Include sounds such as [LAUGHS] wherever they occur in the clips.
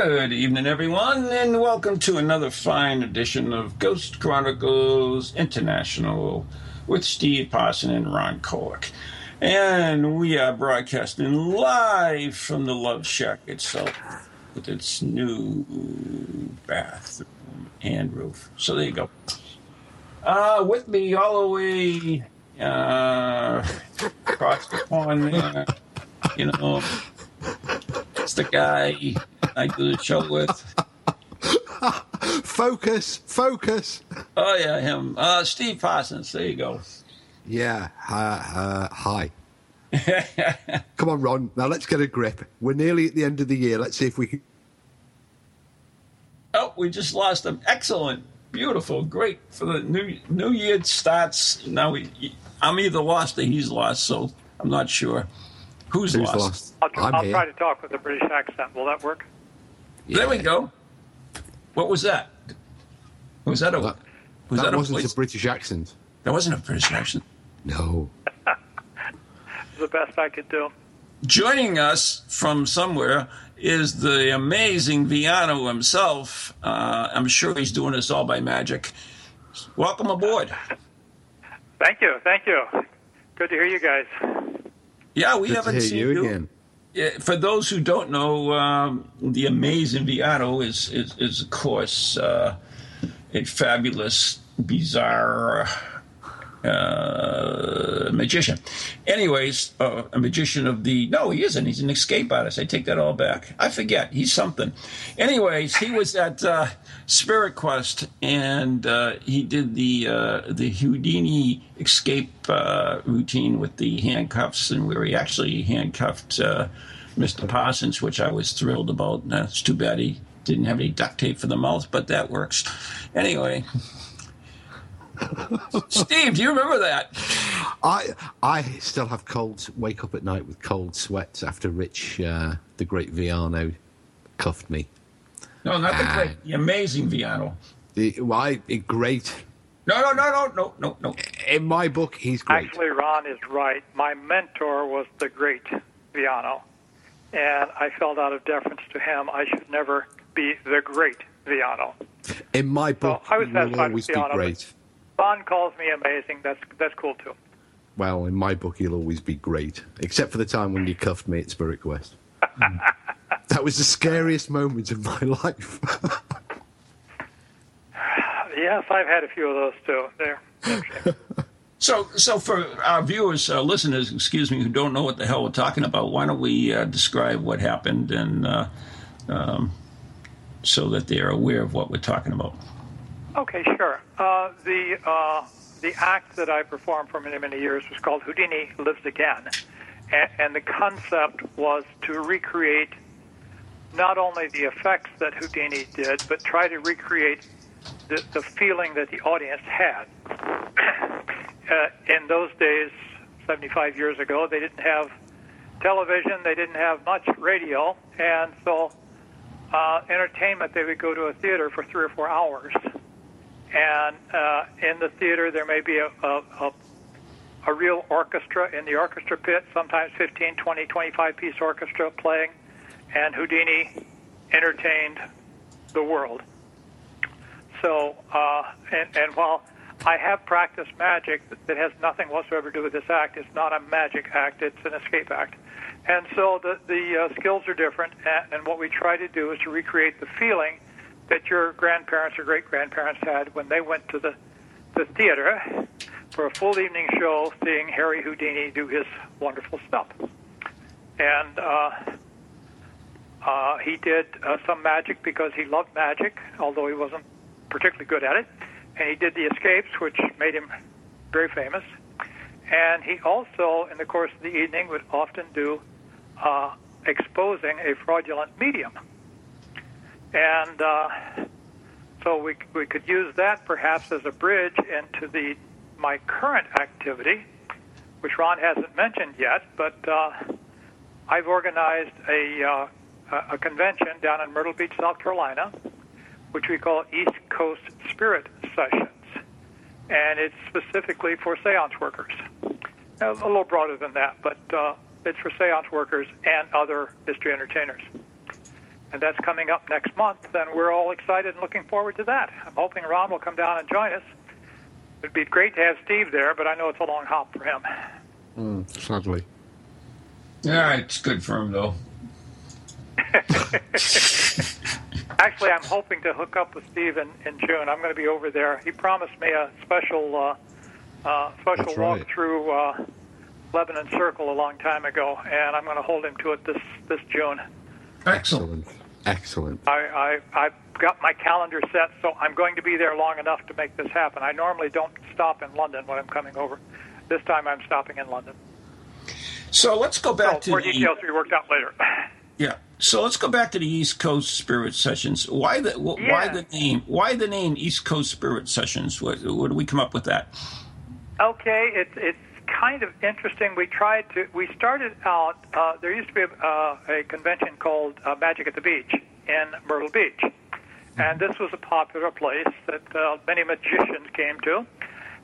Good evening, everyone, and welcome to another fine edition of Ghost Chronicles International with Steve Parsons and Ron Kolick. And we are broadcasting live from the Love Shack itself with its new bathroom and roof. So there you go. Uh, with me all the way uh, across the pond there, you know, it's the guy I do the show with. Focus, focus. Oh, yeah, him. Uh, Steve Parsons, there you go. Yeah, uh, uh, hi. [LAUGHS] Come on, Ron. Now let's get a grip. We're nearly at the end of the year. Let's see if we can. Oh, we just lost him. Excellent, beautiful, great for the new New Year starts. Now we, I'm either lost or he's lost, so I'm not sure who's, Who's lost. lost? I'll, I'm I'll here. try to talk with a British accent. Will that work? There we go. What was that? Was that a? That, was that that, a wasn't place? a British accent. that wasn't a British accent. No. [LAUGHS] The best I could do. Joining us from somewhere is the amazing Viano himself. Uh, I'm sure he's doing this all by magic. Welcome aboard. Thank you. Thank you. Good to hear you guys. Yeah, we Good to haven't hear seen you again. For those who don't know, um, the amazing Viano is, is, is of course, uh, a fabulous, bizarre uh, magician. Anyways, uh, a magician of the. No, he isn't. He's an escape artist. I take that all back. I forget. He's something. Anyways, he was at uh, Spirit Quest and uh, he did the uh, the Houdini escape uh, routine with the handcuffs, and where he actually handcuffed uh, Mr. Parsons, which I was thrilled about. Uh, it's too bad he didn't have any duct tape for the mouth, but that works. Anyway. Steve, do you remember that? I I still have cold. Wake up at night with cold sweats after Rich, uh, the great Viano, cuffed me. No, not the Ah. great, the amazing Viano. The, why? it- great. No, no, no, no, no, no, no. In my book, he's great. Actually, Ron is right. My mentor was the great Viano, and I felt out of deference to him, I should never be the great Viano. In my book, I was he will satisfied with always be Viano, but- great. Ron calls me amazing. That's that's cool too. Well, in my book, he'll always be great, except for the time when you cuffed me at Spirit Quest. [LAUGHS] that was the scariest moment of my [LAUGHS] life. [SIGHS] Yes, I've had a few of those too. There. [LAUGHS] So, so for our viewers, uh, listeners, excuse me, who don't know what the hell we're talking about, why don't we uh, describe what happened and uh, um, so that they're aware of what we're talking about? Okay, sure. Uh, the uh, the act that I performed for many many years was called Houdini Lives Again, and, and the concept was to recreate not only the effects that Houdini did, but try to recreate the, the feeling that the audience had. [COUGHS] uh, in those days, 75 years ago, they didn't have television, they didn't have much radio, and so uh, entertainment, they would go to a theater for three or four hours and uh, in the theater there may be a, a, a, a real orchestra in the orchestra pit, sometimes 15, 20, 25 piece orchestra playing, and Houdini entertained the world. So, uh, and, and while I have practiced magic that, has nothing whatsoever to do with this act, it's not a magic act, it's an escape act. And so the, the uh, skills are different, and, and what we try to do is to recreate the feeling that your grandparents or great grandparents had when they went to the, the theater for a full evening show seeing Harry Houdini do his wonderful stuff. And uh, uh, he did uh, some magic because he loved magic, although he wasn't particularly good at it. And he did the escapes, which made him very famous. And he also, in the course of the evening, would often do uh, exposing a fraudulent medium. And uh, so we we could use that perhaps as a bridge into the my current activity, which Ron hasn't mentioned yet, but uh, I've organized a uh, a convention down in Myrtle Beach, South Carolina, which we call East Coast Spirit Sessions, and it's specifically for seance workers. A little broader than that, but uh, it's for seance workers and other mystery entertainers. And that's coming up next month, and we're all excited and looking forward to that. I'm hoping Ron will come down and join us. It'd be great to have Steve there, but I know it's a long hop for him. Mm, sadly. Yeah, it's good for him, though. [LAUGHS] Actually, I'm hoping to hook up with Steve in, in June. I'm going to be over there. He promised me a special uh, uh, special That's walk right. through uh, Lebanon Circle a long time ago, and I'm going to hold him to it this this June. Excellent. Excellent. I, I I've got my calendar set, so I'm going to be there long enough to make this happen. I normally don't stop in London when I'm coming over. This time I'm stopping in London. So let's go back So to more the, details to be worked out later. [LAUGHS] Yeah. So let's go back to the East Coast Spirit Sessions. Why the wh- why Yeah. the name? Why the name East Coast Spirit Sessions? What, what do we come up with that? Okay, it's it's kind of interesting. We tried to. We started out. Uh, there used to be a, uh, a convention called uh, Magic at the Beach in Myrtle Beach, and this was a popular place that uh, many magicians came to.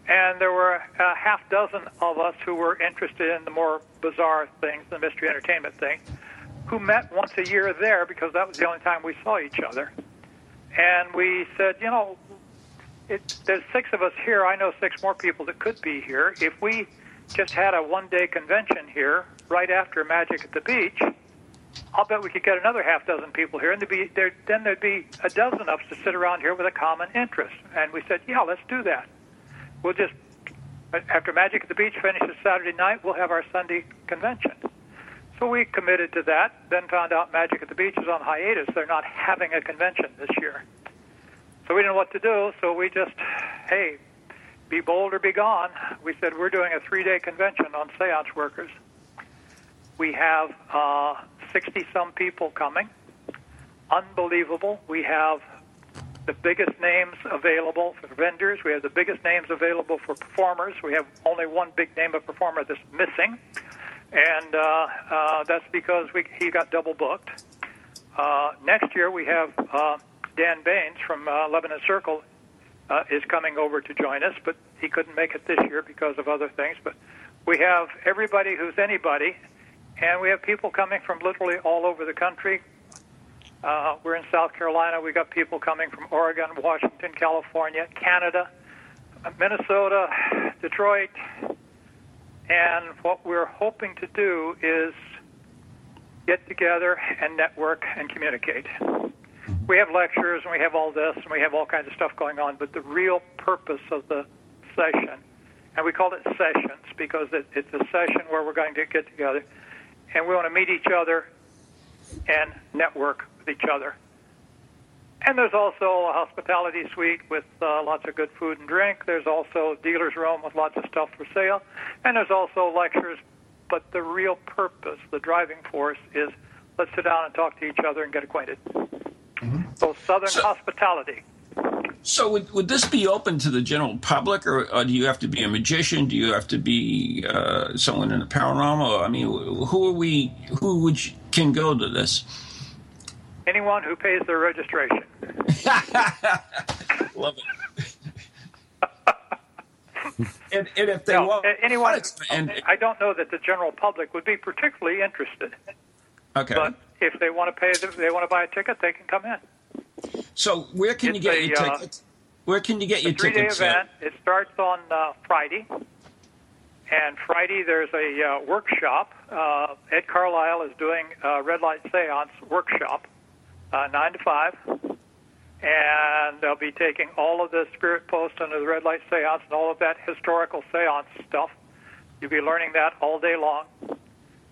And there were a half dozen of us who were interested in the more bizarre things, the mystery entertainment thing, who met once a year there because that was the only time we saw each other. And we said, you know, it, there's six of us here. I know six more people that could be here. If we just had a one day convention here right after Magic at the Beach, I'll bet we could get another half dozen people here, and there'd be, there, then there'd be a dozen of us to sit around here with a common interest. And we said, yeah, let's do that. We'll just, after Magic at the Beach finishes Saturday night, we'll have our Sunday convention. So we committed to that, then found out Magic at the Beach is on hiatus. They're not having a convention this year. So we didn't know what to do, so we just, hey, be bold or be gone. We said we're doing a three day convention on seance workers. We have uh, 60 some people coming. Unbelievable. We have the biggest names available for vendors. We have the biggest names available for performers. We have only one big name of performer that's missing, and uh, uh, that's because we, he got double booked. Uh, next year we have uh, Dan Baines from uh, Lebanon Circle uh, is coming over to join us, but he couldn't make it this year because of other things. But we have everybody who's anybody, and we have people coming from literally all over the country. Uh, we're in South Carolina. We got people coming from Oregon, Washington, California, Canada, uh, Minnesota, Detroit, and what we're hoping to do is get together and network and communicate. We have lectures and we have all this and we have all kinds of stuff going on, but the real purpose of the session, and we call it sessions because it, it's a session where we're going to get together and we want to meet each other and network with each other. And there's also a hospitality suite with uh, lots of good food and drink. There's also dealer's room with lots of stuff for sale. And there's also lectures. But the real purpose, the driving force, is let's sit down and talk to each other and get acquainted. So Southern So- hospitality. So would, would this be open to the general public, or, or do you have to be a magician? Do you have to be uh, someone in the paranormal? I mean, who are we? Who would you, can go to this? Anyone who pays their registration. [LAUGHS] Love it. [LAUGHS] and, and if they No, want, anyone. and I don't know that the general public would be particularly interested, okay. but if they want to pay, if they want to buy a ticket, they can come in. So where can you get a, your uh, tickets? Where can you get your three-day tickets? uh, event. It starts on uh, Friday, and Friday there's a uh, workshop. Uh, Ed Carlisle is doing a red light seance workshop, uh, nine to five, and they'll be taking all of the spirit posts under the red light seance and all of that historical seance stuff. You'll be learning that all day long.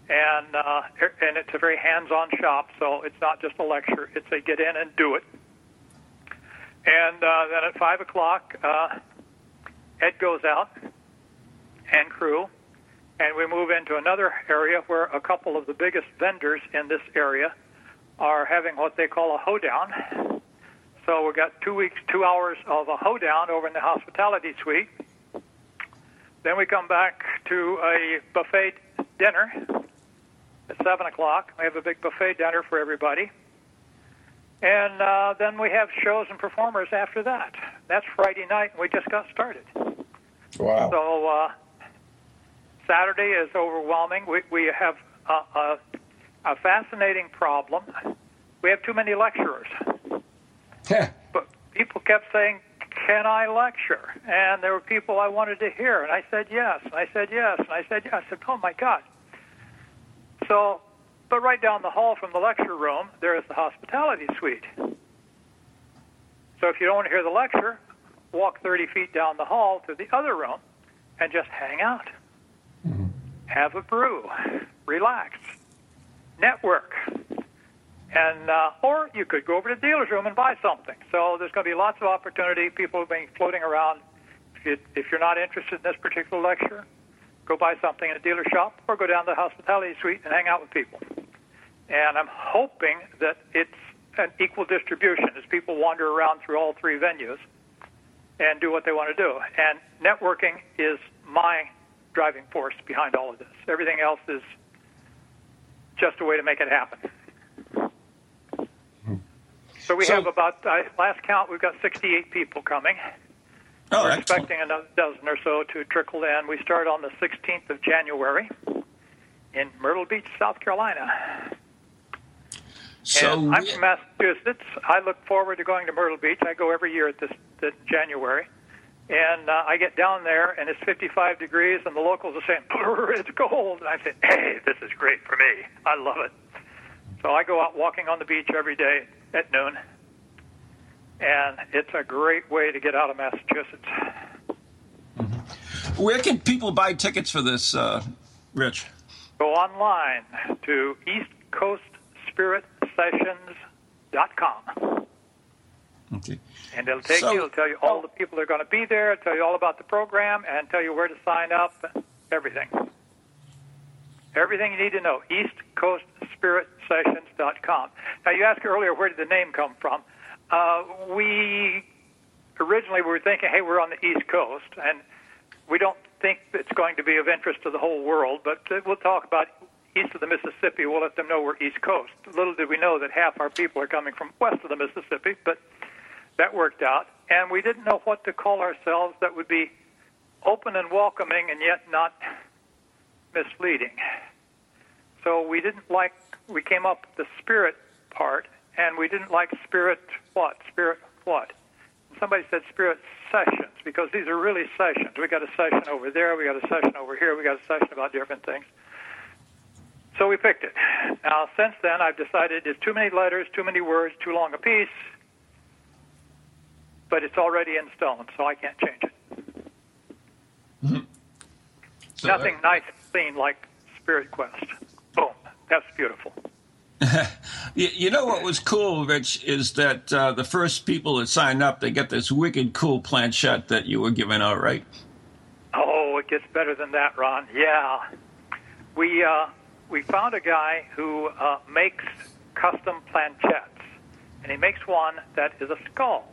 And uh, and it's a very hands-on shop, so it's not just a lecture. It's a get in and do it. And uh, then at 5 o'clock, uh, Ed goes out and crew, and we move into another area where a couple of the biggest vendors in this area are having what they call a hoedown. So we've got two weeks, two hours of a hoedown over in the hospitality suite. Then we come back to a buffet dinner at 7 o'clock. We have a big buffet dinner for everybody. And uh, then we have shows and performers after that. That's Friday night, and we just got started. Wow. So uh, Saturday is overwhelming. We, we have a, a, a fascinating problem. We have too many lecturers. Yeah. But people kept saying, Can I lecture? And there were people I wanted to hear. And I said yes. And I said yes. And I said yes. I said, Oh my God. So, but right down the hall from the lecture room, there is the hospitality suite. So if you don't want to hear the lecture, walk 30 feet down the hall to the other room and just hang out. Have a brew, relax, network. And uh, or you could go over to the dealer's room and buy something. So there's going to be lots of opportunity. People have been floating around. If, you, if you're not interested in this particular lecture, go buy something in a dealer shop or go down to the hospitality suite and hang out with people. And I'm hoping that it's an equal distribution as people wander around through all three venues and do what they want to do. And networking is my driving force behind all of this. Everything else is just a way to make it happen. So we So- have about, uh, last count, we've got 68 people coming. Oh, We're excellent. expecting another dozen or so to trickle in. We start on the 16th of January in Myrtle Beach, South Carolina. So and I'm from Massachusetts. I look forward to going to Myrtle Beach. I go every year at this, this January. And uh, I get down there, and it's 55 degrees, and the locals are saying, "Brr, [LAUGHS] it's cold. And I say, hey, this is great for me. I love it. So I go out walking on the beach every day at noon. And it's a great way to get out of Massachusetts. where can people buy tickets for this, uh, Rich? Go online to eastcoastspiritsessions.com. Okay. And it'll take So- you, it'll tell you all the people that are going to be there, tell you all about the program, and tell you where to sign up, everything. Everything you need to know, eastcoastspiritsessions.com. Now, you asked earlier, where did the name come from? Uh, we originally were thinking, hey, we're on the East Coast, and we don't think it's going to be of interest to the whole world, but we'll talk about east of the Mississippi. We'll let them know we're East Coast. Little did we know that half our people are coming from west of the Mississippi, but that worked out. And we didn't know what to call ourselves that would be open and welcoming and yet not misleading. So we didn't like, we came up with the spirit part, and we didn't like spirit what? Spirit what? Somebody said spirit sessions because these are really sessions. We got a session over there, we got a session over here, we got a session about different things. So we picked it. Now, since then, I've decided it's too many letters, too many words, too long a piece, but it's already in stone, so I can't change it. So, Nothing nice and clean like Spirit Quest. Boom. That's beautiful. [LAUGHS] You, you know what was cool, Rich, is that uh, the first people that signed up, they get this wicked cool planchette that you were giving out, right? Oh, it gets better than that, Ron. Yeah, we uh, we found a guy who uh, makes custom planchettes, and he makes one that is a skull,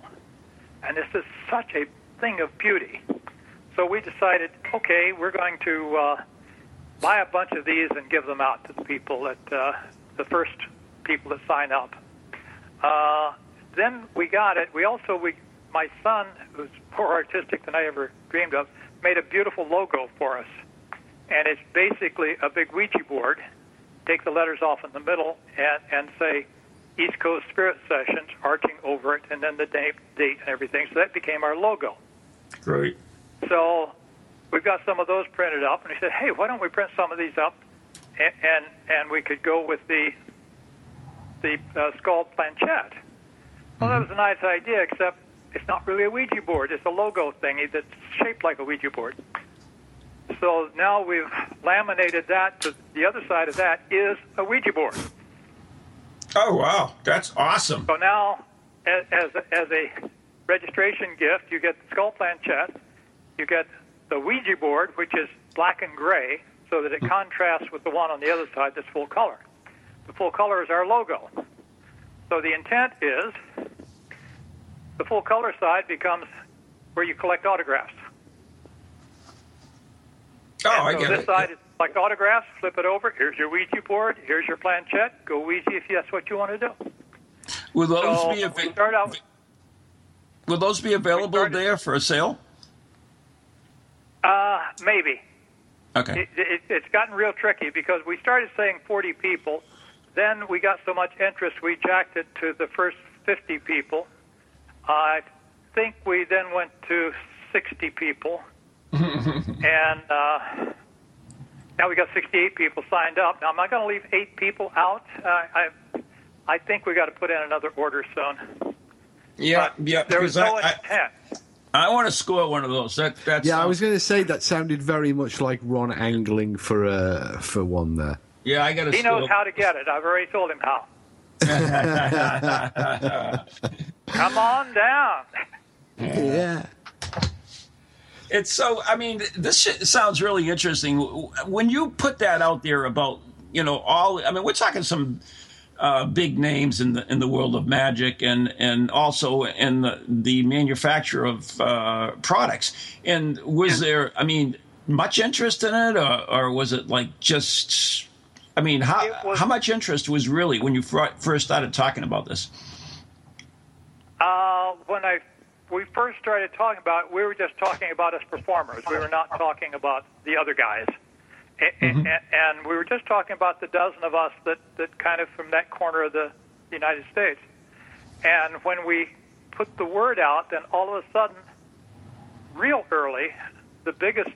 and this is such a thing of beauty. So we decided, okay, we're going to uh, buy a bunch of these and give them out to the people that uh, the first people that sign up. Uh, then we got it. We also we my son, who's more artistic than I ever dreamed of, made a beautiful logo for us, and it's basically a big Ouija board. Take the letters off in the middle and and say East Coast Spirit Sessions arching over it, and then the date, date and everything. So that became our logo. Great. So we've got some of those printed up, and he said, "Hey, why don't we print some of these up, and and, and we could go with the the uh, skull planchette." Well, that was a nice idea, except it's not really a Ouija board; it's a logo thingy that's shaped like a Ouija board. So now we've laminated that. To the other side of that is a Ouija board. Oh, wow. That's awesome. So now, as as a, as a registration gift, you get the skull planchette, you get the Ouija board, which is black and gray, so that it hmm. contrasts with the one on the other side that's full color. The full color is our logo. So the intent is the full color side becomes where you collect autographs. Oh, and I so get this it. side is like autographs. Flip it over. Here's your Ouija board. Here's your planchette. Go Ouija if that's what you want to do. Will those So be we ava- will those be available there for a sale? Uh, maybe. Okay. It, it, it's gotten real tricky because we started saying 40 people. Then we got so much interest, we jacked it to the first 50 people. I think we then went to 60 people. [LAUGHS] and uh, now we got 68 people signed up. Now, am I going to leave eight people out? Uh, I, I think we got to put in another order soon. yeah, But yeah. There was no I, I, intent. I want to score one of those. That that's Yeah, I was going to say that sounded very much like Ron angling for uh, for one there. Yeah, I got to. He knows how to get it. I've already told him how. [LAUGHS] Come on down. Yeah. It's so. I mean, this sounds really interesting. When you put that out there about, you know, all. I mean, we're talking some uh, big names in the in the world of magic, and and also in the the manufacture of uh, products. And was there? I mean, much interest in it, or, or was it like just? I mean, how was- how much interest was really when you fir- first started talking about this? Uh, when I we first started talking about we were just talking about us performers. We were not talking about the other guys. Mm-hmm. And, and we were just talking about the dozen of us that, that kind of from that corner of the United States. And when we put the word out, then all of a sudden, real early, the biggest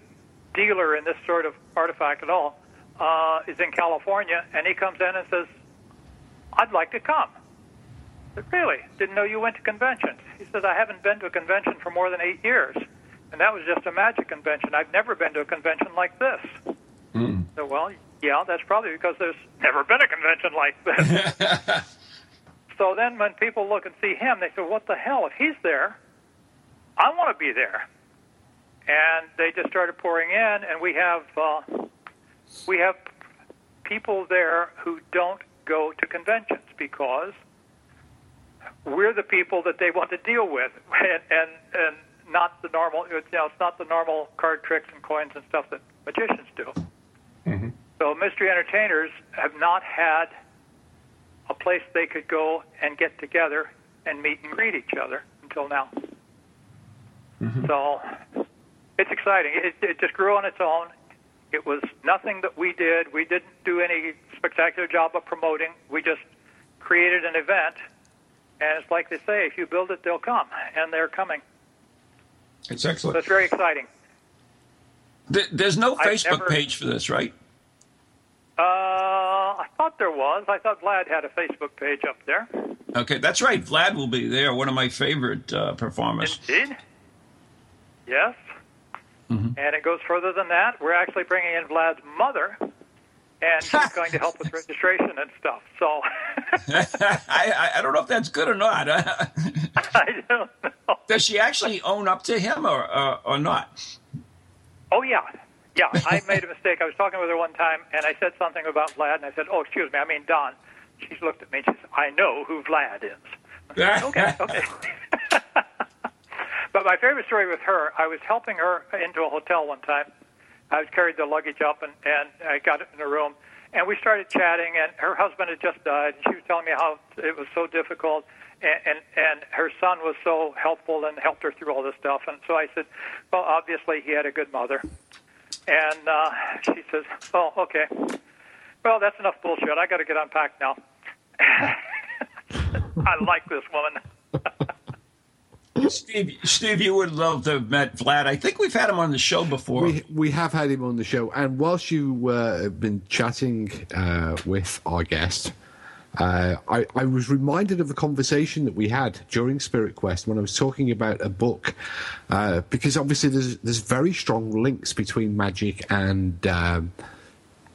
dealer in this sort of artifact at all uh, is in California, and he comes in and says, I'd like to come. Said, really? Didn't know you went to conventions. He says, I haven't been to a convention for more than eight years. And that was just a magic convention. I've never been to a convention like this. So, well, yeah, that's probably because there's never been a convention like this. [LAUGHS] so then when people look and see him, they say, what the hell? If he's there, I want to be there. And they just started pouring in, and we have uh, we have people there who don't go to conventions because we're the people that they want to deal with, [LAUGHS] and and, and not the normal. You know, it's not the normal card tricks and coins and stuff that magicians do. Mm-hmm. So mystery entertainers have not had a place they could go and get together and meet and greet each other until now. Mm-hmm. So it's exciting. It, it just grew on its own. It was nothing that we did. We didn't do any spectacular job of promoting. We just created an event, and it's like they say: if you build it, they'll come, and they're coming. It's So excellent. it's very exciting. Th- There's no I've Facebook never- page for this, right? Uh, I thought there was. I thought Vlad had a Facebook page up there. Okay, that's right. Vlad will be there. One of my favorite uh, performers. Indeed. Yes. And it goes further than that. We're actually bringing in Vlad's mother, and [LAUGHS] she's going to help with registration and stuff. So [LAUGHS] I, I don't know if that's good or not. [LAUGHS] I don't know. Does she actually own up to him or or, or not? Oh yeah, yeah. I made a mistake. I was talking with her one time, and I said something about Vlad, and I said, "Oh, excuse me, I mean Don." She looked at me and she said, "I know who Vlad is." okay, okay. but my favorite story with her, I was helping her into a hotel one time. I was carried the luggage up, and and I got it in the room, and we started chatting. And her husband had just died. She was telling me how it was so difficult, and and, and her son was so helpful and helped her through all this stuff. And so I said, well, obviously he had a good mother. And uh, she says, oh, okay. Well, that's enough bullshit. I got to get unpacked now. [LAUGHS] I like this woman. Steve, Steve, you would love to have met Vlad. I think we've had him on the show before. We we have had him on the show, and whilst you uh, have been chatting uh, with our guest, uh, I, I was reminded of a conversation that we had during Spirit Quest when I was talking about a book, uh, because obviously there's there's very strong links between magic and um,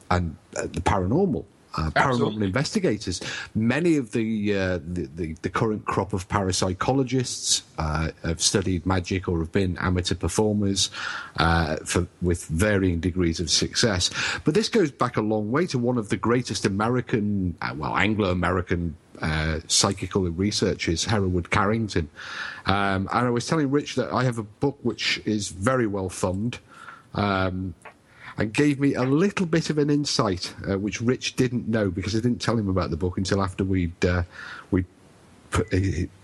and uh, the paranormal. Uh, paranormal investigators. Many of the, uh, the, the, the current crop of parapsychologists uh, have studied magic or have been amateur performers uh, for, with varying degrees of success. But this goes back a long way to one of the greatest American, uh, well, Anglo-American uh, psychical researchers, Hereward Carrington. Um, and I was telling Rich that I have a book which is very well thumbed. Um, and gave me a little bit of an insight, uh, which Rich didn't know because I didn't tell him about the book until after we'd uh, we'd put, uh,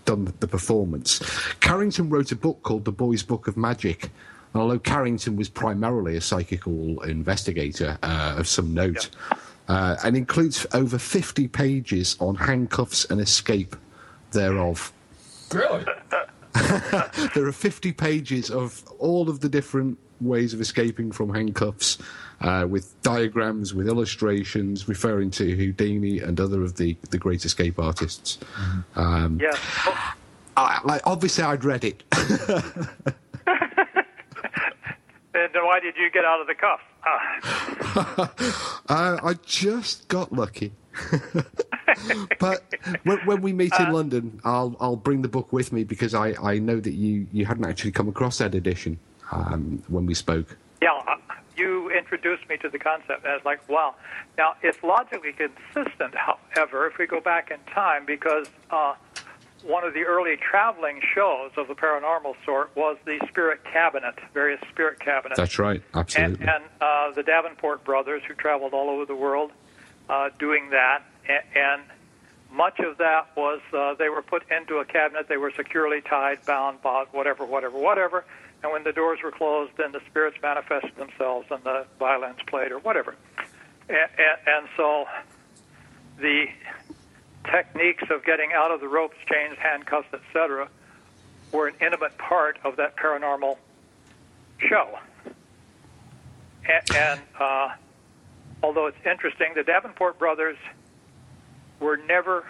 done the performance. Carrington wrote a book called The Boy's Book of Magic. And although Carrington was primarily a psychical investigator uh, of some note, yeah. Uh, and includes over 50 pages on handcuffs and escape thereof. Really? [LAUGHS] there are 50 pages of all of the different ways of escaping from handcuffs, uh, with diagrams, with illustrations referring to Houdini and other of the, the great escape artists. Mm-hmm. Um, yeah. I, like, obviously, I'd read it. [LAUGHS] then why did you get out of the cuff? [LAUGHS] uh, I just got lucky. [LAUGHS] but when, when, we meet in uh, London, I'll I'll bring the book with me because I, I know that you, you hadn't actually come across that edition um, when we spoke. Yeah, uh, you introduced me to the concept, and I was like, wow. Now, it's logically consistent, however, if we go back in time, because uh, one of the early traveling shows of the paranormal sort was the Spirit Cabinet, various Spirit Cabinets. That's right, absolutely. And, and uh, the Davenport brothers, who traveled all over the world uh, doing that, and, and much of that was uh, they were put into a cabinet, they were securely tied, bound, bound, whatever, whatever, whatever and when the doors were closed, then the spirits manifested themselves and the violins played or whatever. And, and, and so the techniques of getting out of the ropes, chains, handcuffs, etc., were an intimate part of that paranormal show. And, and uh, although it's interesting, the Davenport brothers were never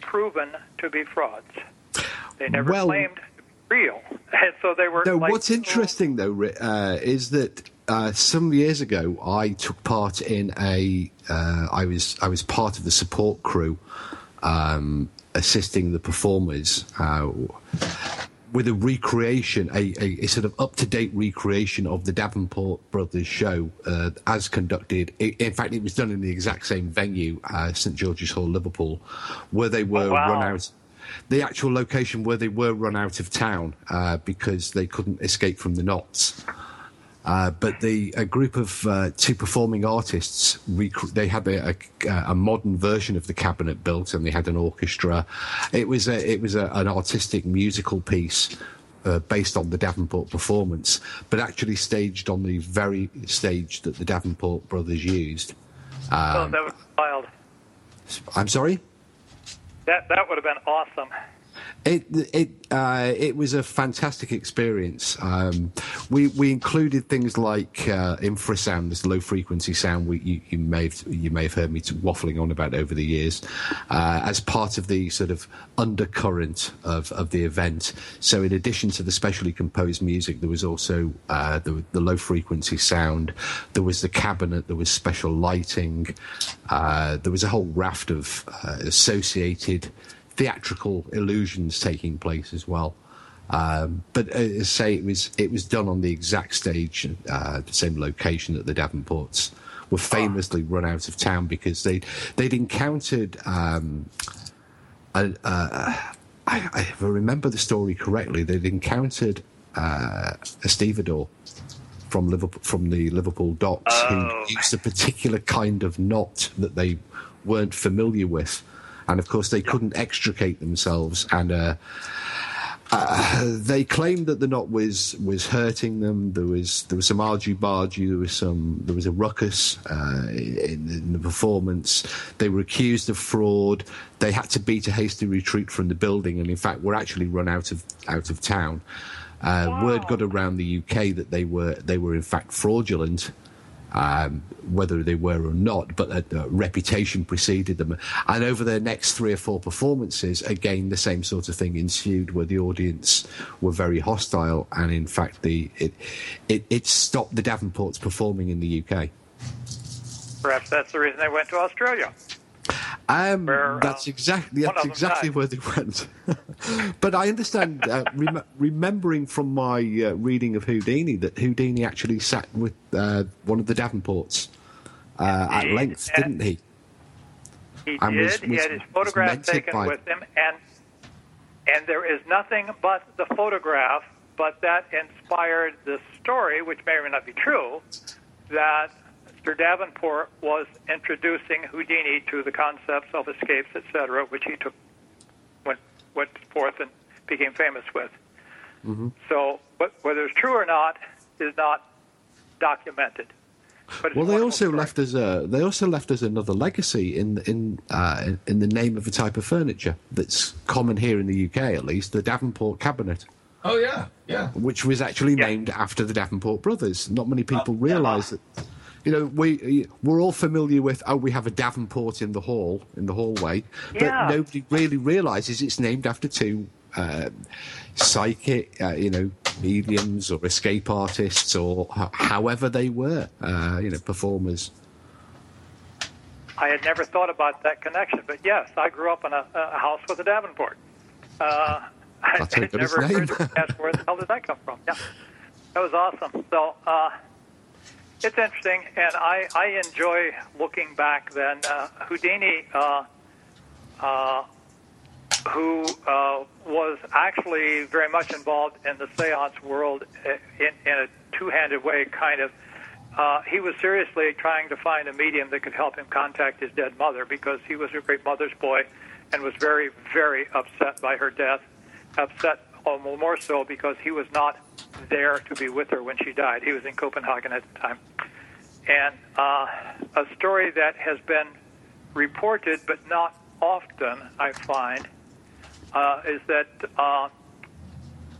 proven to be frauds. They never well, claimed real. [LAUGHS] And so they were. No, like, what's interesting though uh, is that uh, some years ago I took part in a. Uh, I was I was part of the support crew, um, assisting the performers. With a recreation, a, a, a sort of up to date recreation of the Davenport Brothers show, uh, as conducted. in fact, it was done in the exact same venue, uh, St George's Hall, Liverpool, where they were oh, wow. run out the actual location where they were run out of town uh, because they couldn't escape from the knots. Uh, but the a group of uh, two performing artists rec- they had a, a, a, modern version of the cabinet built and they had an orchestra. It was a, it was a, an artistic musical piece uh, based on the Davenport performance, but actually staged on the very stage that the Davenport brothers used. Um, oh, that was wild. I'm sorry. That that would have been awesome. It it uh, it was a fantastic experience. Um, we we included things like uh, infrasound, this low frequency sound. We, you, you, may have you may have heard me waffling on about over the years, uh, as part of the sort of undercurrent of, of the event. So in addition to the specially composed music, there was also uh, the, the low frequency sound. There was the cabinet. There was special lighting. Uh, there was a whole raft of uh, associated theatrical illusions taking place as well. Um, but uh, as I say, it was it was done on the exact stage, uh, the same location that the Davenports were famously run out of town because they they'd encountered. Um, a, uh, I, if I remember the story correctly, they'd encountered uh, a stevedore from Liverpool from the Liverpool docks oh. who used a particular kind of knot that they weren't familiar with and of course they couldn't extricate themselves and uh, uh, they claimed that the knot was was hurting them. There was there was some argy bargy. There was some there was a ruckus uh, in, in, the performance. They were accused of fraud. They had to beat a hasty retreat from the building, and in fact were actually run out of out of town. Uh, wow. Word got around the UK that they were they were in fact fraudulent, um, whether they were or not, but a, reputation preceded them. And over their next three or four performances, again, the same sort of thing ensued where the audience were very hostile. And in fact, the, it, it, it stopped the Davenports performing in the UK. Perhaps that's the reason they went to Australia. Um, Where, that's exactly that's exactly where they went. [LAUGHS] but I understand, uh, rem- remembering from my uh, reading of Houdini, that Houdini actually sat with uh, one of the Davenports uh, at length, And- didn't he? He And did. was- he had his photograph taken with him, and and there is nothing but the photograph, but that inspired the story, which may or may not be true, that Mr. Davenport was introducing Houdini to the concepts of escapes, etc., which he took went went forth and became famous with. Mm-hmm. So, but whether it's true or not is not documented. But Well, they also story. left us a they also left us another legacy in in uh, in- in the name of a type of furniture that's common here in the UK, at least the Davenport cabinet, Oh yeah, yeah. which was actually Yeah. named after the Davenport brothers. Not many people yeah. realise that. You know, we we're all familiar with oh, we have a Davenport in the hall in the hallway, but Yeah. nobody really realises it's named after two um, psychic, uh, you know, mediums or escape artists or h- however they were, uh, you know, performers. I had never thought about that connection, but yes, I grew up in a, a house with a Davenport. Uh, [LAUGHS] I, That's how it never to where the hell did that come from? Yeah, that was awesome. So uh, it's interesting, and I, I enjoy looking back. Then uh, Houdini, uh, uh, who uh, was actually very much involved in the seance world uh, in, in a two-handed way, kind of. Uh, he was seriously trying to find a medium that could help him contact his dead mother because he was a great mother's boy and was very, very upset by her death. Upset almost more so because he was not there to be with her when she died. He was in Copenhagen at the time. And uh, a story that has been reported but not often, I find, uh, is that uh,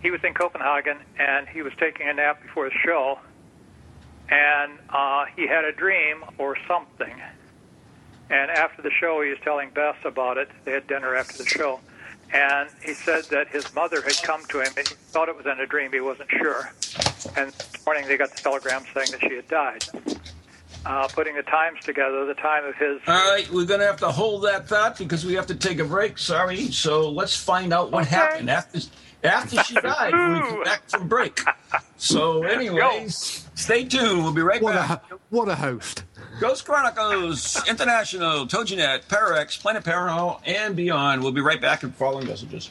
he was in Copenhagen and he was taking a nap before the show, and uh, he had a dream or something. And after the show, he was telling Bess about it. They had dinner after the show. And he said that his mother had come to him and he thought it was in a dream. He wasn't sure. And this morning they got the telegram saying that she had died. Uh, putting the times together, the time of his. All right, we're going to have to hold that thought because we have to take a break. Sorry. So let's find out what Okay. happened after after she [LAUGHS] died we come back from break. So, anyways, stay tuned. We'll be right What a back. ho- what a host! Ghost Chronicles International, TogiNet, Pararex, Planet Paranormal, and beyond. We'll be right back in following messages.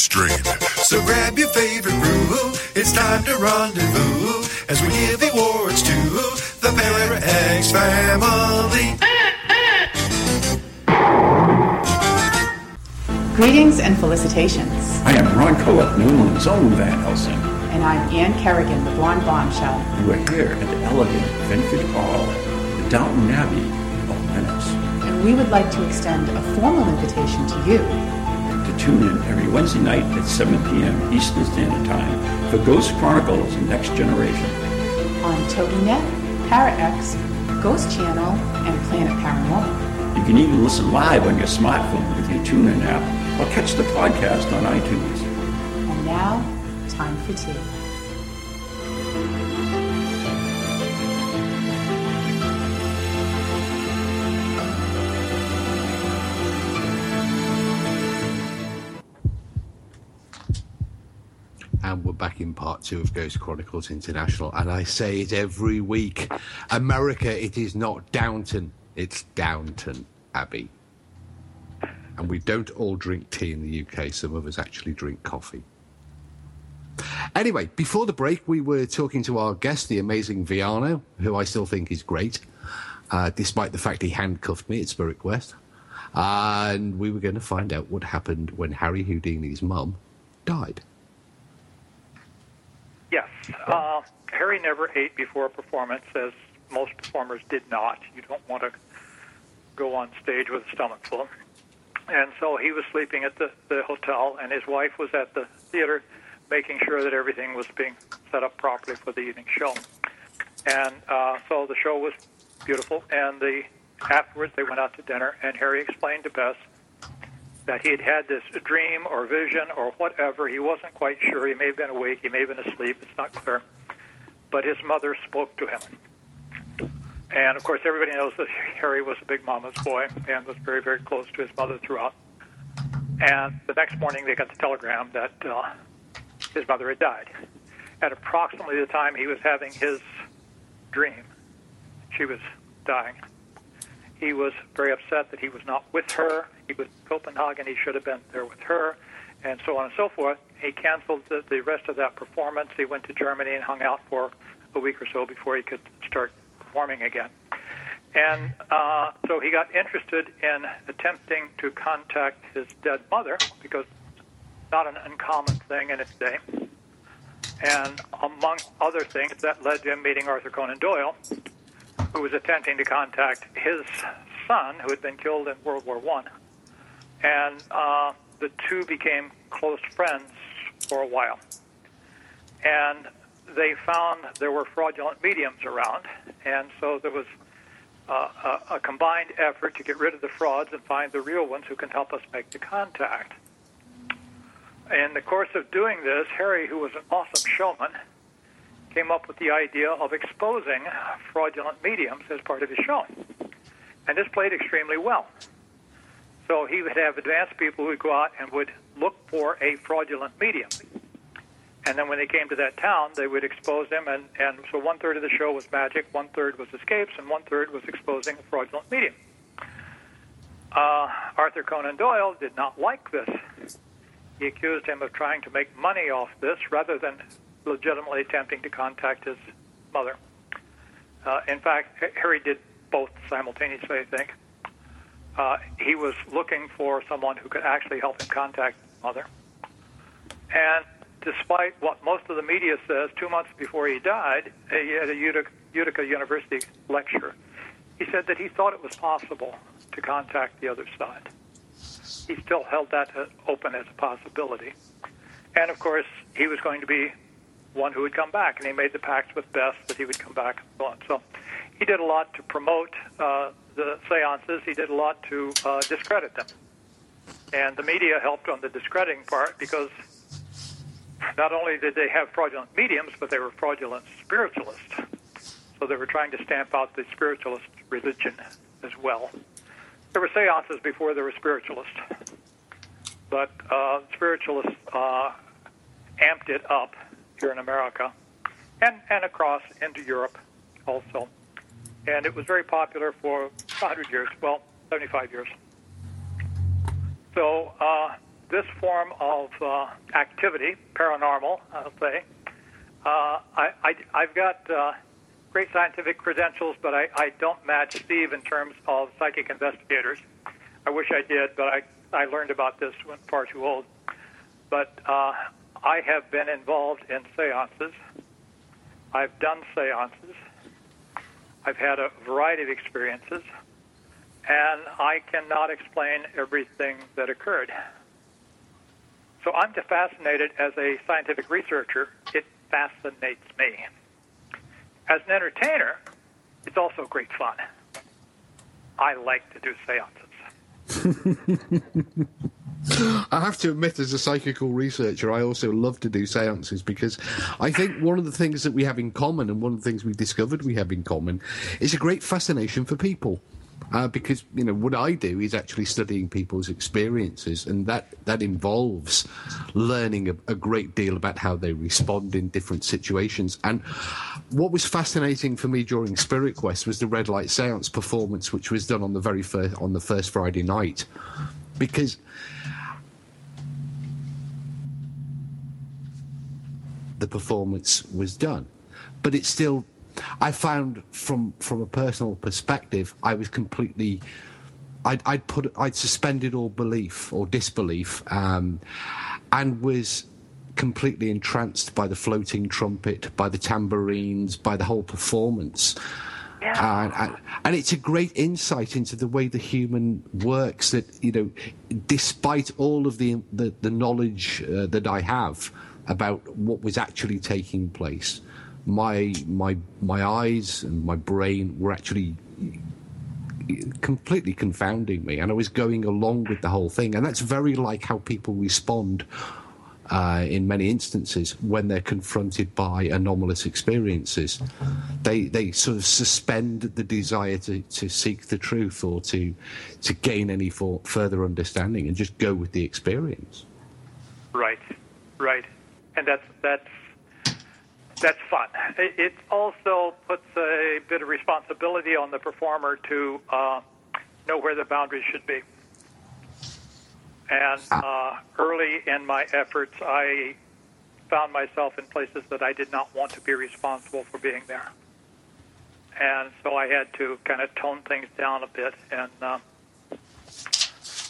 Unrestrained. So grab your favorite brew. It's time to rendezvous as we give awards to the Para X family. Greetings and felicitations. I am Ron Kolek, New England's own Van Helsing. And I'm Ann Kerrigan, the Blonde Bombshell. And we're here at the elegant Vintage Hall, the Downton Abbey of Venice. And we would like to extend a formal invitation to you to tune in every Wednesday night at 7 p.m. Eastern Standard Time for Ghost Chronicles Next Generation. On TogiNet, ParaX, Ghost Channel, and Planet Paranormal. You can even listen live on your smartphone with your TuneIn app or catch the podcast on iTunes. And now, time for tea. And we're back in part two of Ghost Chronicles International. And I say it every week America, it is not Downton, it's Downton Abbey. And we don't all drink tea in the UK, some of us actually drink coffee. Anyway, before the break, we were talking to our guest, the amazing Viano, who I still think is great, uh, despite the fact he handcuffed me at Spirit Quest. And we were going to find out what happened when Harry Houdini's mum died. Yes. Uh, Harry never ate before a performance, as most performers did not. You don't want to go on stage with a stomach full. And so he was sleeping at the, the hotel, and his wife was at the theater making sure that everything was being set up properly for the evening show. And uh, so the show was beautiful, and the afterwards they went out to dinner, and Harry explained to Bess that he had had this dream or vision or whatever. He wasn't quite sure. He may have been awake. He may have been asleep. It's not clear. But his mother spoke to him. And of course, everybody knows that Harry was a big mama's boy and was very, very close to his mother throughout. And the next morning, they got the telegram that uh, his mother had died. At approximately the time he was having his dream, she was dying. He was very upset that he was not with her. He was in Copenhagen. He should have been there with her, and so on and so forth. He canceled the, the rest of that performance. He went to Germany and hung out for a week or so before he could start performing again. And uh, so he got interested in attempting to contact his dead mother because not an uncommon thing in its day. And among other things, that led to him meeting Arthur Conan Doyle, who was attempting to contact his son, who had been killed in World War One, and uh, the two became close friends for a while. And they found there were fraudulent mediums around, and so there was uh, a, a combined effort to get rid of the frauds and find the real ones who can help us make the contact. In the course of doing this, Harry, who was an awesome showman, came up with the idea of exposing fraudulent mediums as part of his show. And this played extremely well. So he would have advanced people who would go out and would look for a fraudulent medium. And then when they came to that town, they would expose them. And, and so one third of the show was magic, one third was escapes, and one third was exposing a fraudulent medium. Uh, Arthur Conan Doyle did not like this. He accused him of trying to make money off this rather than legitimately attempting to contact his mother. Uh, in fact, Harry did both simultaneously, I think. Uh, he was looking for someone who could actually help him contact his mother. And despite what most of the media says, two months before he died, he had a Utica, Utica University lecture. He said that he thought it was possible to contact the other side. He still held that open as a possibility. And of course, he was going to be one who would come back, and he made the pact with Bess that he would come back and so on. So he did a lot to promote uh, the seances. He did a lot to uh, discredit them. And the media helped on the discrediting part because not only did they have fraudulent mediums, but they were fraudulent spiritualists. So they were trying to stamp out the spiritualist religion as well. There were seances before there were spiritualists, but uh, spiritualists uh, amped it up here in America and, and across into Europe also. And it was very popular for 100 years, well, 75 years. So uh, this form of uh, activity, paranormal, I'll say, uh, I, I've got uh, great scientific credentials, but I, I don't match Steve in terms of psychic investigators. I wish I did, but I, I learned about this when far too old. But uh, I have been involved in seances. I've done seances. I've had a variety of experiences and I cannot explain everything that occurred. So I'm just fascinated as a scientific researcher. It fascinates me. As an entertainer, it's also great fun. I like to do seances. [LAUGHS] I have to admit, as a psychical researcher, I also love to do seances because I think one of the things that we have in common, and one of the things we discovered we have in common, is a great fascination for people. Uh, because you know what I do is actually studying people's experiences, and that that involves learning a, a, great deal about how they respond in different situations. And what was fascinating for me during Spirit Quest was the red light séance performance, which was done on the very first on the first Friday night, because. The performance was done, but it still I found from from a personal perspective, I was completely. I'd, I'd put I'd suspended all belief or disbelief, um, and was completely entranced by the floating trumpet, by the tambourines, by the whole performance. Yeah. And, and, and, it's a great insight into the way the human works. That you know, despite all of the the, the knowledge uh, that I have about what was actually taking place, my my my eyes and my brain were actually completely confounding me, and I was going along with the whole thing. And that's very like how people respond uh, in many instances when they're confronted by anomalous experiences. They they sort of suspend the desire to, to seek the truth or to to gain any for, further understanding and just go with the experience. Right, right, and that's that's that's fun. It also puts a bit of responsibility on the performer to uh, know where the boundaries should be. And uh, early in my efforts, I found myself in places that I did not want to be responsible for being there. And so I had to kind of tone things down a bit. And uh,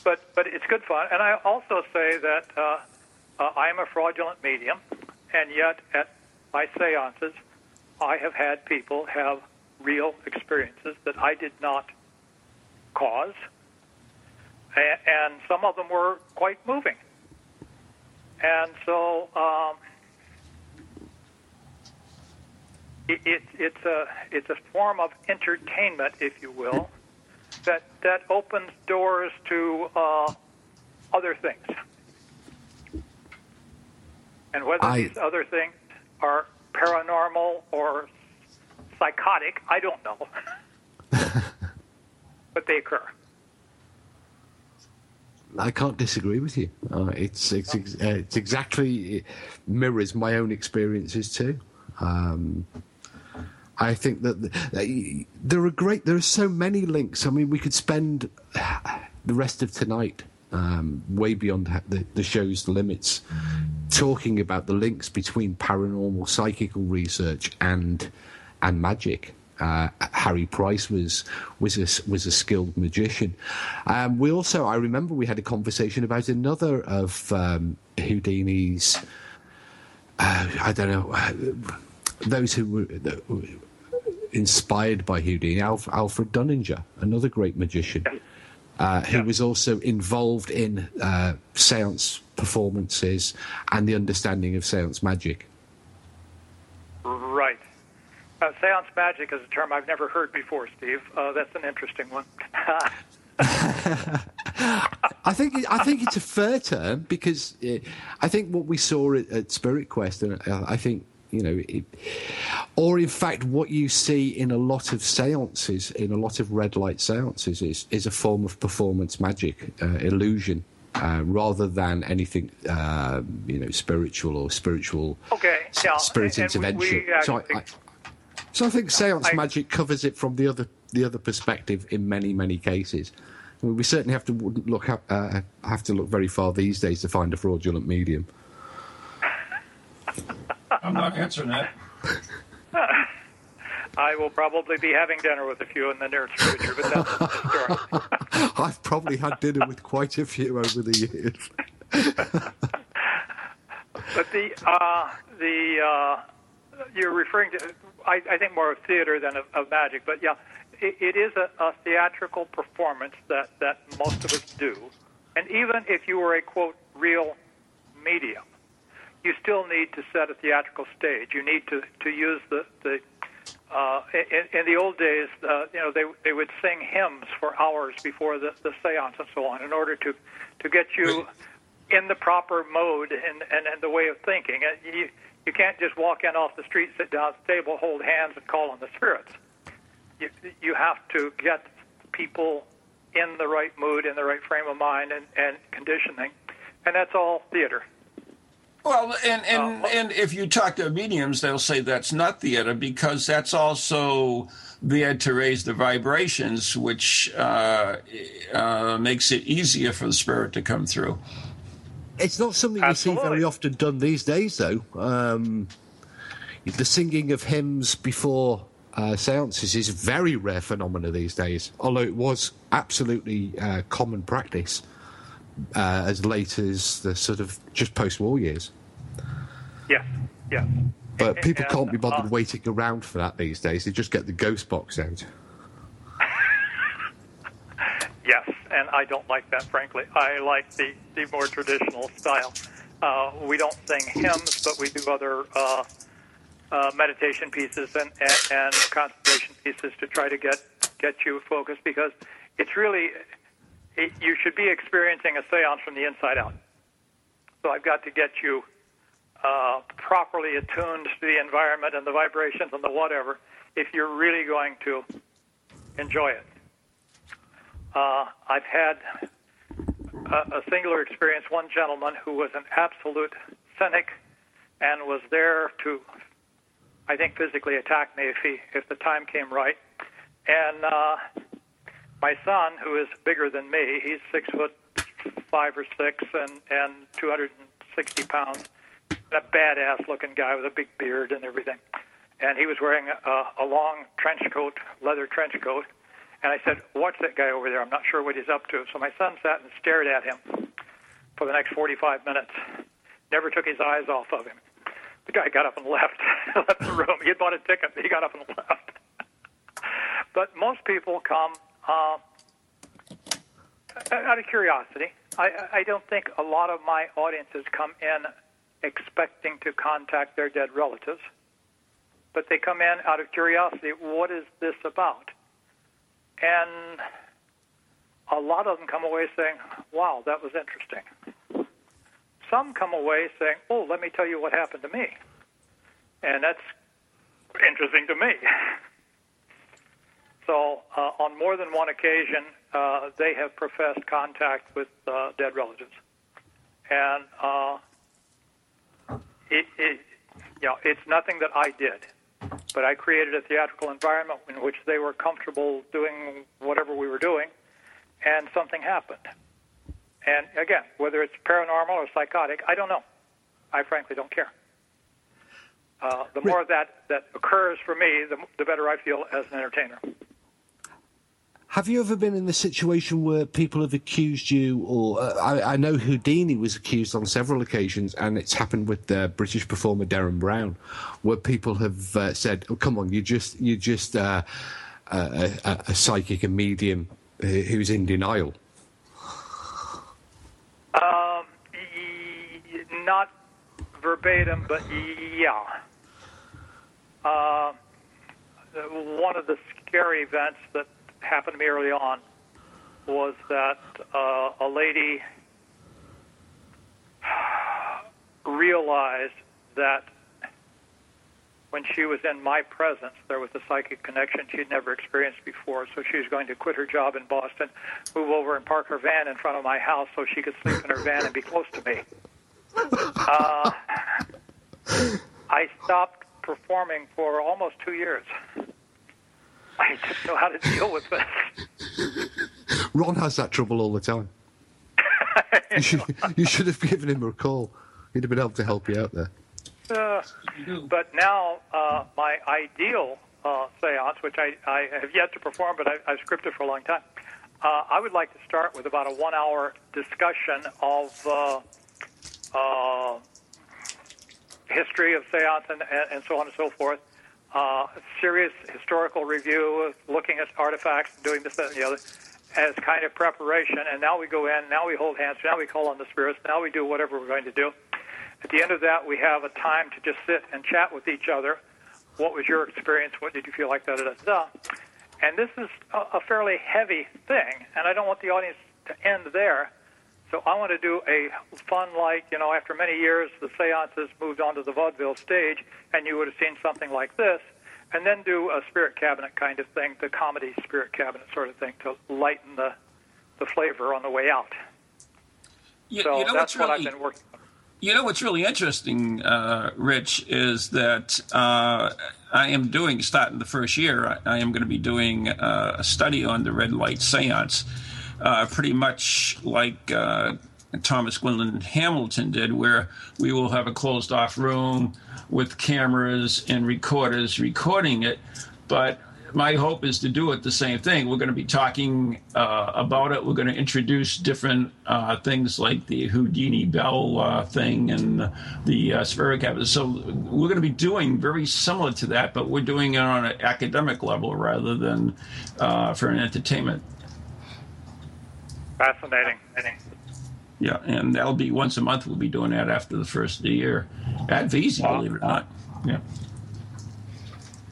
but but it's good fun. And I also say that uh, uh, I am a fraudulent medium, and yet at my seances, I have had people have real experiences that I did not cause, and, some of them were quite moving. And so um, it, it, it's a it's a form of entertainment, if you will, that that opens doors to uh, other things. And whether I, these other things are paranormal or psychotic. I don't know. [LAUGHS] but they occur. I can't disagree with you. Uh, it's it's, uh, it's exactly it mirrors my own experiences too. Um, I think that the, there are great. There are so many links. I mean, we could spend the rest of tonight um, way beyond the, the show's limits, talking about the links between paranormal psychical research and and magic. Uh, Harry Price was was a, was a skilled magician. Um, we also, I remember, we had a conversation about another of um, Houdini's. Uh, I don't know uh, those who were, inspired by Houdini. Alf, Alfred Dunninger, another great magician uh, who yeah. was also involved in uh, seance performances and the understanding of seance magic. Right. Uh, seance magic is a term I've never heard before, Steve. Uh, that's an interesting one. [LAUGHS] I think I think it's a fair term because it, I think what we saw at, at Spirit Quest, and uh, I think you know, it, or in fact, what you see in a lot of seances, in a lot of red light seances, is is a form of performance magic, uh, illusion, uh, rather than anything, uh, you know, spiritual or spiritual okay, yeah. spirit and, intervention. We, so, I, I, so I think seance I, magic covers it from the other the other perspective in many many cases. Well, we certainly have to look uh, have to look very far these days to find a fraudulent medium. [LAUGHS] I'm not answering that. [LAUGHS] I will probably be having dinner with a few in the near future, but that's another story. [LAUGHS] I've probably had dinner with quite a few over the years. [LAUGHS] But the uh, the uh, you're referring to, I, I think more of theater than of, of magic. But yeah, it, it is a, a theatrical performance that that most of us do. And even if you were a quote real medium, you still need to set a theatrical stage. You need to to use the the uh, in, in the old days, uh, you know, they they would sing hymns for hours before the, the séance and so on, in order to to get you in the proper mode and, and, and the way of thinking. You you can't just walk in off the street, sit down at the table, hold hands, and call on the spirits. You you have to get people in the right mood, in the right frame of mind, and, and conditioning, and that's all theater. Well, and and, and if you talk to mediums, they'll say that's not theater because that's also there to raise the vibrations, which uh, uh, makes it easier for the spirit to come through. It's not something you see very often done these days, though. Um, the singing of hymns before uh, seances is a very rare phenomena these days, although it was absolutely uh, common practice uh, as late as the sort of just post-war years. Yes, yes. But people And, can't be bothered uh, waiting around for that these days. They just get the ghost box out. [LAUGHS] Yes, and I don't like that, frankly. I like the, the more traditional style. Uh, we don't sing hymns, but we do other uh, uh, meditation pieces and, and, and concentration pieces to try to get get you focused because it's really it, you should be experiencing a séance from the inside out. So I've got to get you uh, properly attuned to the environment and the vibrations and the whatever if you're really going to enjoy it. Uh, I've had a, a singular experience. One gentleman who was an absolute cynic and was there to, I think, physically attack me if he if the time came right. And uh, my son, who is bigger than me, he's six foot five or six and and 260 pounds, a badass looking guy with a big beard and everything. And he was wearing a, a long trench coat, leather trench coat. And I said, "Watch that guy over there. I'm not sure what he's up to." So my son sat and stared at him for the next 45 minutes. Never took his eyes off of him. The guy got up and [LAUGHS] left, left the room. He had bought a ticket. He got up and [LAUGHS] left. but most people come uh, out of curiosity. I, I don't think a lot of my audiences come in expecting to contact their dead relatives, but they come in out of curiosity. What is this about? And a lot of them come away saying, "Wow, that was interesting." Some come away saying, "Oh, let me tell you what happened to me," and that's interesting to me. [LAUGHS] So, uh, on more than one occasion, uh, they have professed contact with uh, dead relatives, and uh, it, it, you know, it's nothing that I did, but I created a theatrical environment in which they were comfortable doing whatever we were doing, and something happened. And again, whether it's paranormal or psychotic, I don't know. I frankly don't care. Uh, the more that that occurs for me, the, the better I feel as an entertainer. Have you ever been in the situation where people have accused you, or uh, I, I know Houdini was accused on several occasions, and it's happened with the British performer Derren Brown, where people have uh, said, "Oh, come on, you just you just uh, a, a, a psychic, a medium uh, who's in denial." Um, not verbatim, but yeah. Uh, one of the scary events that happened to me early on was that uh, a lady [SIGHS] realized that when she was in my presence, there was a psychic connection she'd never experienced before. So she was going to quit her job in Boston, move over and park her van in front of my house so she could sleep in her van and be close to me. [LAUGHS] Uh, I stopped performing for almost two years. [LAUGHS] I didn't know how to deal with this. [LAUGHS] Ron has that trouble all the time. [LAUGHS] you, should, you should have given him a call. He'd have been able to help you out there. Uh, but now, uh, my ideal uh, seance, which I, I have yet to perform, but I, I've scripted for a long time, uh, I would like to start with about a one hour discussion of uh, uh, history of seance and, and, and so on and so forth. Uh, serious historical review, looking at artifacts, doing this, that, and the other, as kind of preparation. And now we go in, now we hold hands, now we call on the spirits, now we do whatever we're going to do. At the end of that, we have a time to just sit and chat with each other. What was your experience? What did you feel like? Da da da da. And this is a, a fairly heavy thing, and I don't want the audience to end there. So I want to do a fun, like, you know, after many years, the seances moved on to the vaudeville stage, and you would have seen something like this, and then do a spirit cabinet kind of thing, the comedy spirit cabinet sort of thing, to lighten the, the flavor on the way out. You, so you know that's what's what really, I've been working on. You know what's really interesting, uh, Rich, is that uh, I am doing, starting the first year, I, I am going to be doing uh, a study on the red light seance, uh, pretty much like uh, Thomas Glendenning Hamilton did, where we will have a closed off room with cameras and recorders recording it. But my hope is to do it the same thing. We're going to be talking uh, about it. We're going to introduce different uh, things like the Houdini Bell uh, thing and the uh, Cabinet. So we're going to be doing very similar to that, but we're doing it on an academic level rather than uh, for an entertainment. Fascinating. Yeah, and that'll be once a month. We'll be doing that after the first of the year at VZ, believe it or not. Yeah.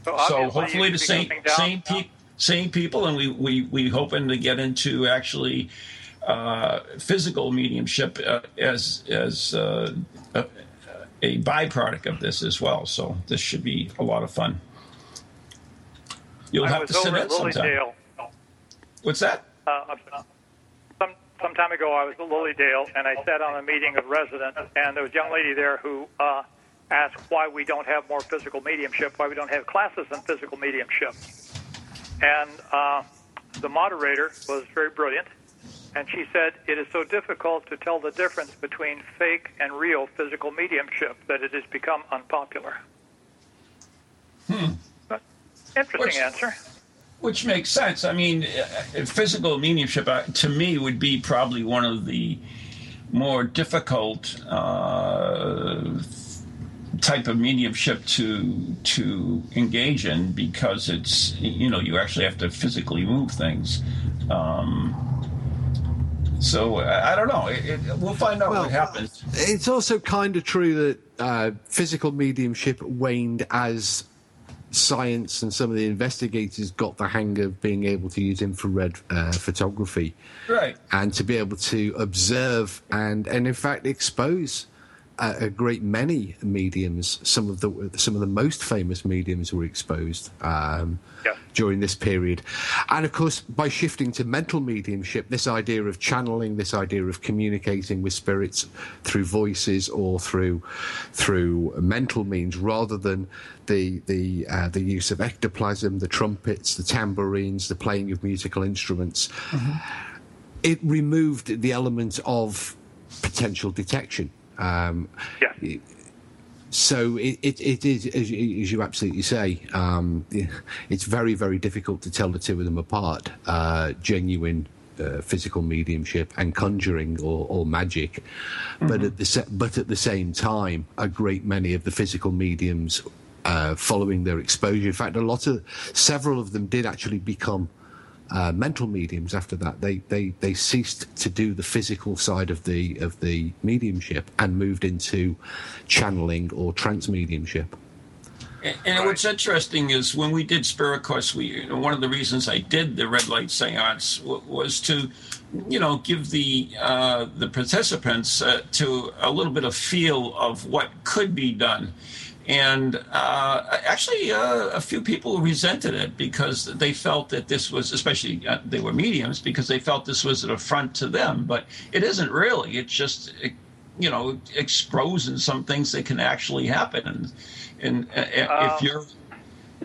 So, so hopefully the same same pe- same people, and we we we hoping to get into actually uh, physical mediumship uh, as as uh, a, a byproduct of this as well. So this should be a lot of fun. You'll I have to sit in sometime. What's that? Uh, some time ago, I was at Lily Dale, and I sat on a meeting of residents, and there was a young lady there who uh, asked why we don't have more physical mediumship, why we don't have classes in physical mediumship. And uh, the moderator was very brilliant, and she said, It is so difficult to tell the difference between fake and real physical mediumship that it has become unpopular. Hmm. Interesting answer. Which makes sense. I mean, uh, physical mediumship uh, to me would be probably one of the more difficult uh, type of mediumship to to engage in because it's you know you actually have to physically move things. Um, so I, I don't know. It, it, we'll find out what happens. It's also kind of true that uh, physical mediumship waned as science and some of the investigators got the hang of being able to use infrared uh, photography Right. and to be able to observe and, and in fact, expose a great many mediums. Some of the some of the most famous mediums were exposed um, during this period, and of course, by shifting to mental mediumship, this idea of channeling, this idea of communicating with spirits through voices or through through mental means, rather than the the uh, the use of ectoplasm, the trumpets, the tambourines, the playing of musical instruments it removed the element of potential detection. Um, So it, it, it is, as you, absolutely say, um, [LAUGHS] it's very, very difficult to tell the two of them apart. Uh, genuine uh, physical mediumship and conjuring or, or magic, but at the se- but at the same time, a great many of the physical mediums. Uh, following their exposure, in fact, a lot of several of them did actually become uh, mental mediums after that. They, they they ceased to do the physical side of the of the mediumship and moved into channeling or trance mediumship. And, and what's interesting is when we did Spirit Quest, we you know, one of the reasons I did the red light seance w- was to, you know, give the uh, the participants uh, to a little bit of feel of what could be done. And uh, actually, uh, a few people resented it because they felt that this was, especially uh, they were mediums, because they felt this was an affront to them. But it isn't really. It's just, you know, exposing some things that can actually happen. And, and uh, Uh, if you're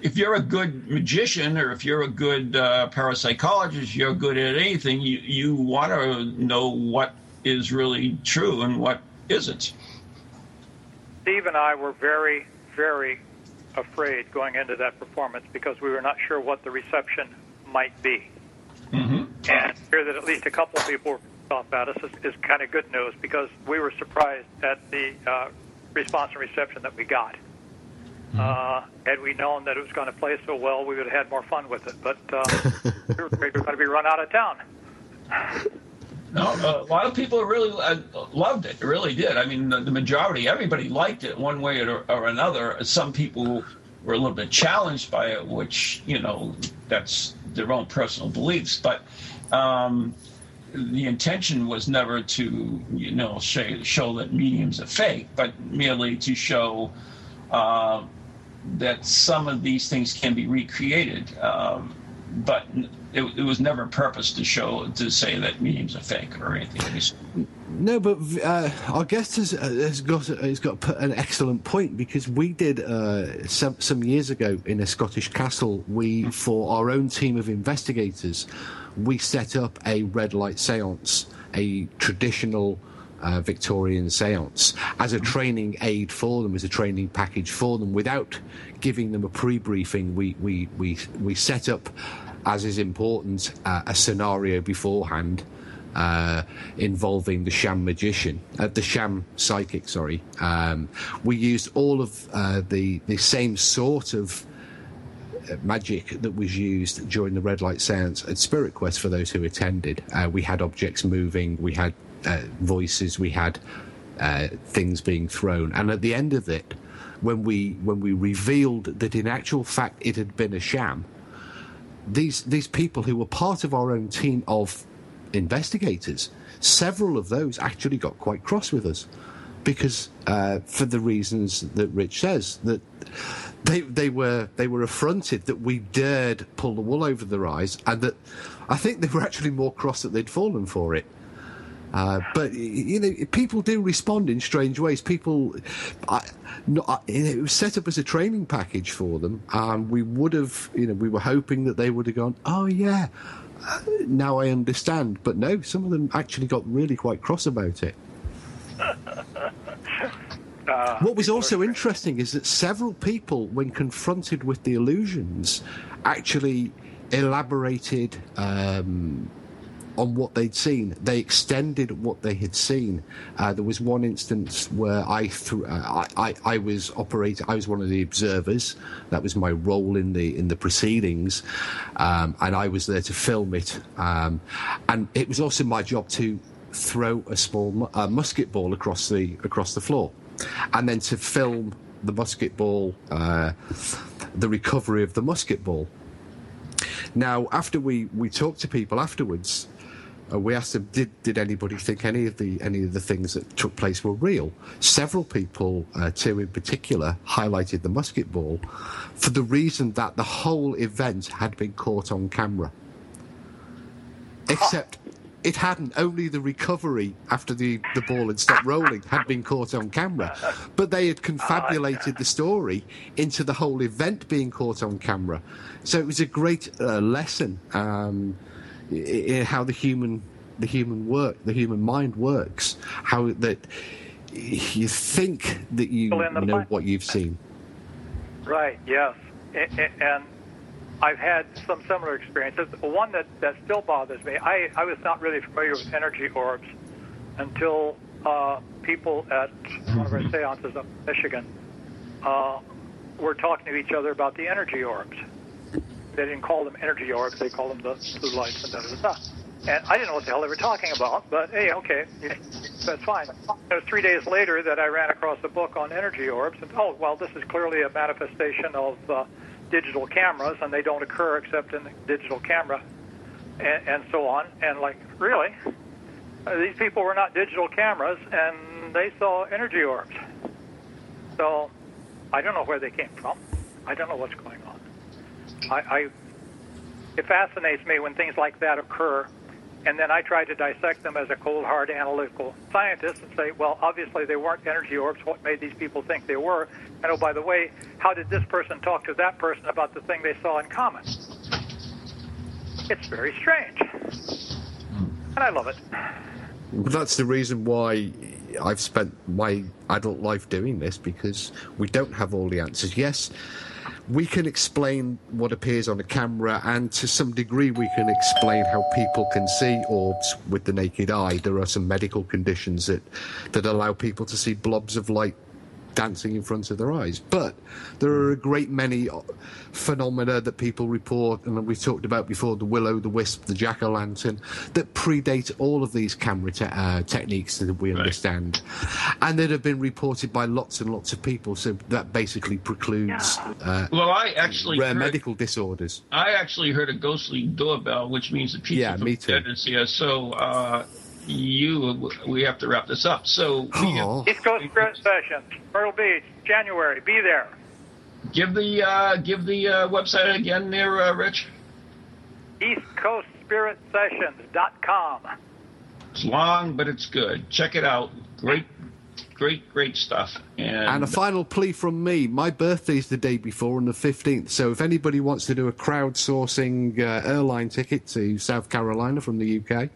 if you're a good magician or if you're a good uh, parapsychologist, you're good at anything. You you want to know what is really true and what isn't. Steve and I were very, very afraid going into that performance because we were not sure what the reception might be. Mm-hmm. And hear that at least a couple of people were off at us is, is kind of good news because we were surprised at the uh, response and reception that we got. Uh, had we known that it was going to play so well, we would have had more fun with it. But uh, [LAUGHS] we were afraid we were going to be run out of town. No, uh, a lot of people really uh, loved it. Really did. I mean, the, the majority, everybody liked it one way or, or another. Some people were a little bit challenged by it, which you know that's their own personal beliefs. But um, the intention was never to you know show, show that mediums are fake, but merely to show uh, that some of these things can be recreated. Um, but it, it, was never purpose to show to say that mediums are fake or anything. No, but uh, our guest has, has got has got an excellent point because we did uh, some some years ago in a Scottish castle. We for our own team of investigators, we set up a red light séance, a traditional. Uh, Victorian seance as a training aid for them, as a training package for them, without giving them a pre-briefing. We we we we set up as is important, uh, a scenario beforehand uh, involving the sham magician, uh, the sham psychic. Sorry, um, we used all of uh, the the same sort of uh, magic that was used during the red light seance at Spirit Quest for those who attended. Uh, we had objects moving, we had voices, we had things being thrown, and at the end of it, when we when we revealed that in actual fact it had been a sham these these people who were part of our own team of investigators, several of those actually got quite cross with us because uh, for the reasons that Rich says that they they were they were affronted that we dared pull the wool over their eyes and that I think they were actually more cross that they'd fallen for it. Uh, but you know, people do respond in strange ways. People, I, I, it was set up as a training package for them, and we would have, you know, we were hoping that they would have gone, "Oh yeah, uh, now I understand." But no, some of them actually got really quite cross about it. Uh, [LAUGHS] what was also interesting is that several people, when confronted with the illusions, actually elaborated um, on what they'd seen. They extended what they had seen. Uh, there was one instance where I, th- uh, I, I, I, was operating. I was one of the observers. That was my role in the in the proceedings, um, and I was there to film it. Um, and it was also my job to throw a small uh, musket ball across the across the floor, and then to film the musket ball, uh, the recovery of the musket ball. Now, after we, we talked to people afterwards, we asked them, did, did anybody think any of the any of the things that took place were real? Several people, uh, two in particular, highlighted the musket ball for the reason that the whole event had been caught on camera. Except it hadn't. Only the recovery after the, the ball had stopped rolling had been caught on camera. But they had confabulated the story into the whole event being caught on camera. So it was a great uh, lesson. Um, how the human the human work the human mind works how that you think that you know what you've seen right yes and I've had some similar experiences. One that, that still bothers me. I, I was not really familiar with energy orbs until uh, people at one of our [LAUGHS] seances in Michigan uh, were talking to each other about the energy orbs they didn't call them energy orbs; they called them the blue lights and da da da. And I didn't know what the hell they were talking about, but hey, okay, that's fine. It was three days later that I ran across a book on energy orbs, and oh, well, this is clearly a manifestation of uh, digital cameras, and they don't occur except in the digital camera, and, and so on. And like, really, uh, these people were not digital cameras, and they saw energy orbs. So I don't know where they came from. I don't know what's going. I, I it fascinates me when things like that occur, And then I try to dissect them as a cold, hard analytical scientist and say, well, obviously they weren't energy orbs. What made these people think they were? And oh, by the way, how did this person talk to that person about the thing they saw in common? It's very strange. Hmm. And I love it. Well, that's the reason why I've spent my adult life doing this because we don't have all the answers. Yes, we can explain what appears on a camera, and to some degree, we can explain how people can see orbs with the naked eye. There are some medical conditions that, that allow people to see blobs of light dancing in front of their eyes. But there are a great many uh, phenomena that people report, and we talked about before the willow, the wisp, the jack o' lantern, that predate all of these camera te- uh, techniques that we understand, and that have been reported by lots and lots of people. So that basically precludes uh, Well, I actually rare heard, medical disorders. I actually heard a ghostly doorbell, which means that people Yeah, from me too. dead is here. So uh, you, we have to wrap this up. So we- Oh, East Coast Spirit Sessions, Myrtle Beach, January. Be there. give the uh, give the uh, website again, there, uh, Rich. EastCoastSpiritSessions.com. It's long, but it's good. Check it out. Great, great, great stuff. And, And a final plea from me. My birthday is the day before on the 15th, so if anybody wants to do a crowdsourcing uh, airline ticket to South Carolina from the UK,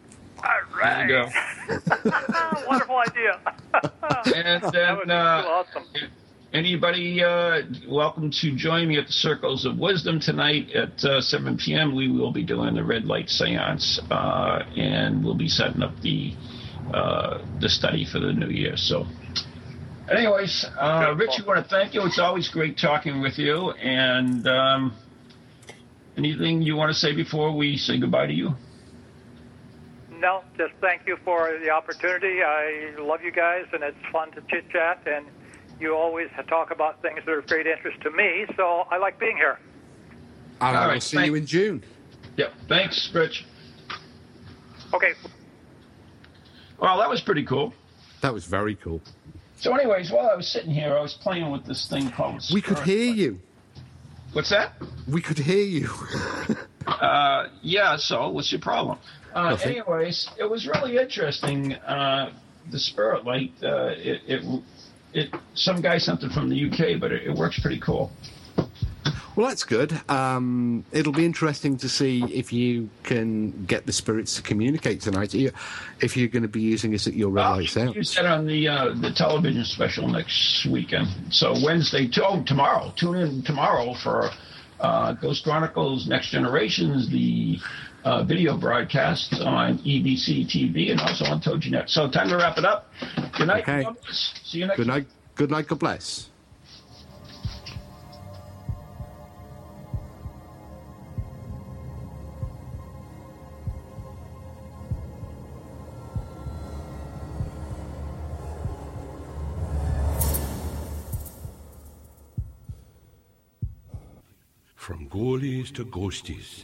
All right. there you go. [LAUGHS] Wonderful idea. [LAUGHS] And then uh, awesome. anybody uh, welcome to join me at the Circles of Wisdom tonight at uh, 7 p.m. We will be doing the red light seance, uh, and we'll be setting up the uh, the study for the new year. So, anyways, uh, Rich, we want to thank you. It's always great talking with you. And um, anything you want to say before we say goodbye to you? No, just thank you for the opportunity. I love you guys, and it's fun to chit chat. And you always talk about things that are of great interest to me, so I like being here. all right, i'll see thank- you in June. Yep. Thanks, Rich. Okay, Well, that was pretty cool. That was very cool. So, anyways, while I was sitting here, I was playing with this thing called. We could hear you. What's that? We could hear you. [LAUGHS] Uh, yeah. So, what's your problem? Uh, anyways, it was really interesting. Uh, the Spirit Light. Uh, it, it, it. Some guy sent it from the UK, but it, it works pretty cool. Well, that's good. Um, it'll be interesting to see if you can get the spirits to communicate tonight. If you're going to be using us at your red light use sounds. that on the uh, the television special next weekend. So Wednesday, oh tomorrow. Tune in tomorrow for uh, Ghost Chronicles Next Generations, the uh, video broadcasts on EBC TV and also on TogiNet. So time to wrap it up. Good night. Okay. God bless. See you next. Good night. Good night. God bless. From ghoulies to ghosties,